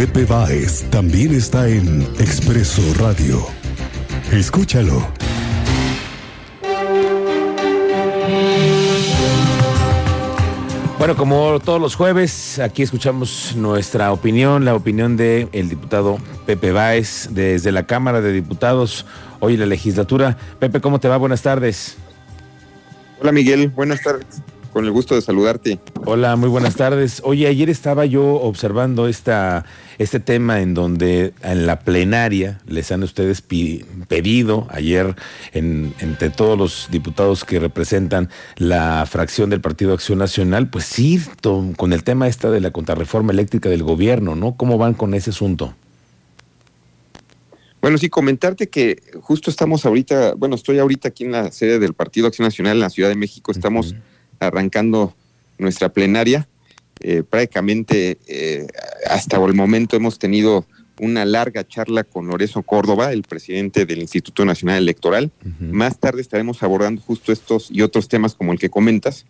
Pepe Báez también está en Expreso Radio. Escúchalo. Bueno, como todos los jueves, aquí escuchamos nuestra opinión, la opinión del el diputado Pepe Báez desde la Cámara de Diputados, hoy la legislatura. Pepe, ¿cómo te va? Buenas tardes. Hola Miguel, buenas tardes. Con el gusto de saludarte. Hola, muy buenas tardes. Oye, ayer estaba yo observando esta, este tema en donde en la plenaria les han ustedes pedido ayer entre todos los diputados que representan la fracción del Partido Acción Nacional, pues sí, con el tema esta de la contrarreforma eléctrica del gobierno, ¿no? ¿Cómo van con ese asunto? Bueno, sí, comentarte que justo estamos ahorita, bueno, estoy ahorita aquí en la sede del Partido Acción Nacional en la Ciudad de México, estamos arrancando nuestra plenaria. Eh, prácticamente eh, hasta el momento hemos tenido una larga charla con Lorenzo Córdoba, el presidente del Instituto Nacional Electoral. Más tarde estaremos abordando justo estos y otros temas como el que comentas.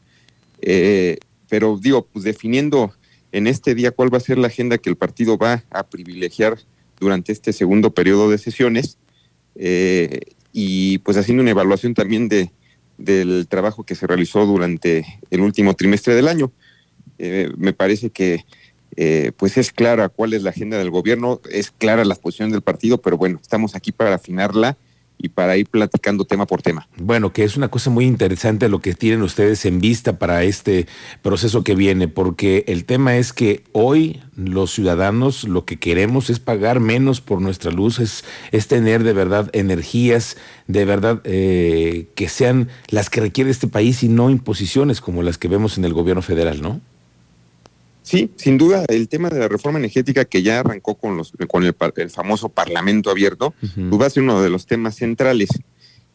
Eh, pero digo, pues definiendo en este día cuál va a ser la agenda que el partido va a privilegiar durante este segundo periodo de sesiones y pues haciendo una evaluación también de del trabajo que se realizó durante el último trimestre del año. Eh, me parece que eh, pues es clara cuál es la agenda del gobierno, es clara la posición del partido, pero bueno, estamos aquí para afinarla y para ir platicando tema por tema. Bueno, que es una cosa muy interesante lo que tienen ustedes en vista para este proceso que viene, porque el tema es que hoy los ciudadanos lo que queremos es pagar menos por nuestra luz, es, es tener de verdad energías, de verdad eh, que sean las que requiere este país y no imposiciones como las que vemos en el gobierno federal, ¿no? Sí, sin duda, el tema de la reforma energética que ya arrancó con, los, con el, famoso Parlamento abierto, pues va a ser uno de los temas centrales.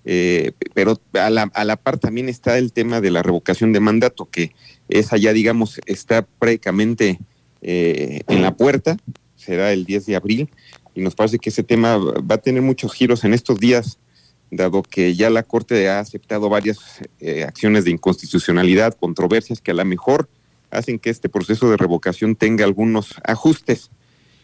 Eh, pero a la, a la par también está el tema de la revocación de mandato, que esa ya, digamos, está prácticamente eh, en la puerta, será el 10 de abril, y nos parece que ese tema va a tener muchos giros en estos días, dado que ya la Corte ha aceptado varias eh, acciones de inconstitucionalidad, controversias que a lo mejor hacen que este proceso de revocación tenga algunos ajustes.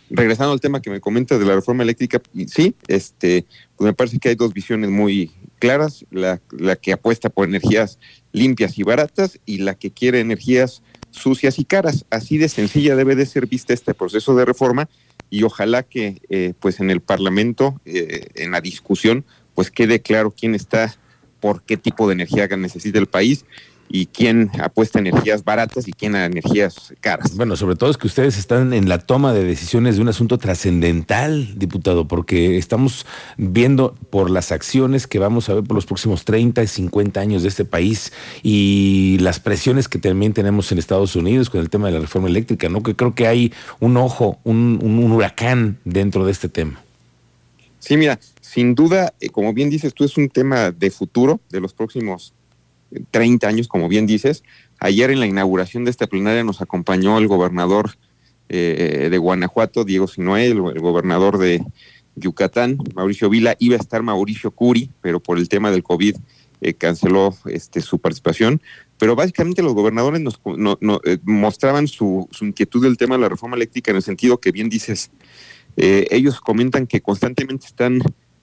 Regresando al tema que me comenta de la reforma eléctrica, sí, este, pues me parece que hay dos visiones muy claras, la, la que apuesta por energías limpias y baratas y la que quiere energías sucias y caras. Así de sencilla debe de ser vista este proceso de reforma y ojalá que eh, pues en el Parlamento, eh, en la discusión, pues quede claro quién está por qué tipo de energía necesita el país y quién apuesta a energías baratas y quién a energías caras. Bueno, sobre todo es que ustedes están en la toma de decisiones de un asunto trascendental, diputado, porque estamos viendo por las acciones que vamos a ver por los próximos 30 y 50 años de este país y las presiones que también tenemos en Estados Unidos con el tema de la reforma eléctrica, ¿no? Que creo que hay un ojo, un, huracán dentro de este tema. Sí, mira, sin duda, eh, como bien dices tú, es un tema de futuro de los próximos 30 años, como bien dices. Ayer en la inauguración de esta plenaria nos acompañó el gobernador eh, de Guanajuato, Diego Sinoé, el, gobernador de Yucatán, Mauricio Vila. Iba a estar Mauricio Curi, pero por el tema del COVID eh, canceló este, su participación. Pero básicamente los gobernadores nos eh, mostraban su, su, inquietud del tema de la reforma eléctrica en el sentido que bien dices, ellos comentan que constantemente están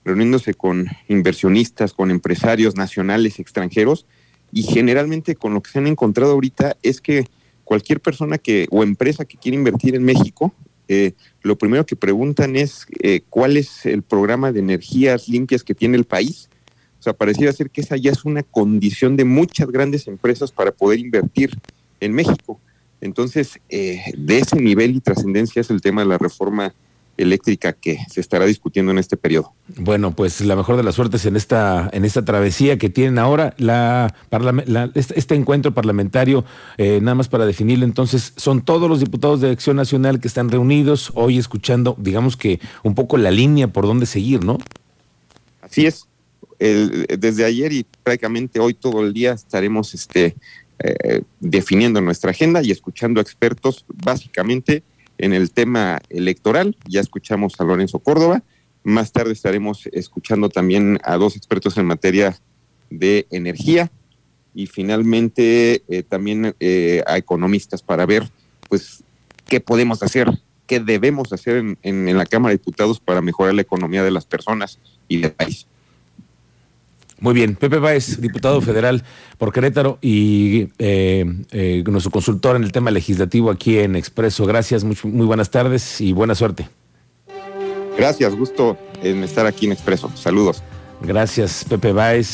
reuniéndose con inversionistas, con empresarios nacionales extranjeros, y generalmente con lo que se han encontrado ahorita es que cualquier persona que o empresa que quiere invertir en México, eh, lo primero que preguntan es eh, cuál es el programa de energías limpias que tiene el país. O sea, pareciera ser que esa ya es una condición de muchas grandes empresas para poder invertir en México. Entonces, eh, de ese nivel y trascendencia es el tema de la reforma eléctrica que se estará discutiendo en este periodo. Bueno, pues la mejor de las suertes en esta en esta travesía que tienen ahora la, este, este, encuentro parlamentario eh, nada más para definirlo entonces son todos los diputados de Acción Nacional que están reunidos hoy escuchando digamos que un poco la línea por dónde seguir, ¿no? Así es. desde ayer y prácticamente hoy todo el día estaremos este eh, definiendo nuestra agenda y escuchando expertos básicamente en el tema electoral. Ya escuchamos a Lorenzo Córdoba. Más tarde estaremos escuchando también a dos expertos en materia de energía y finalmente eh, también eh, a economistas para ver pues qué podemos hacer qué debemos hacer en, en, la Cámara de Diputados para mejorar la economía de las personas y del país. Muy bien, Pepe Báez, diputado federal por Querétaro y eh, eh, nuestro consultor en el tema legislativo aquí en Expreso. Gracias, muy, muy buenas tardes y buena suerte. Gracias, gusto en estar aquí en Expreso. Saludos. Gracias, Pepe Báez.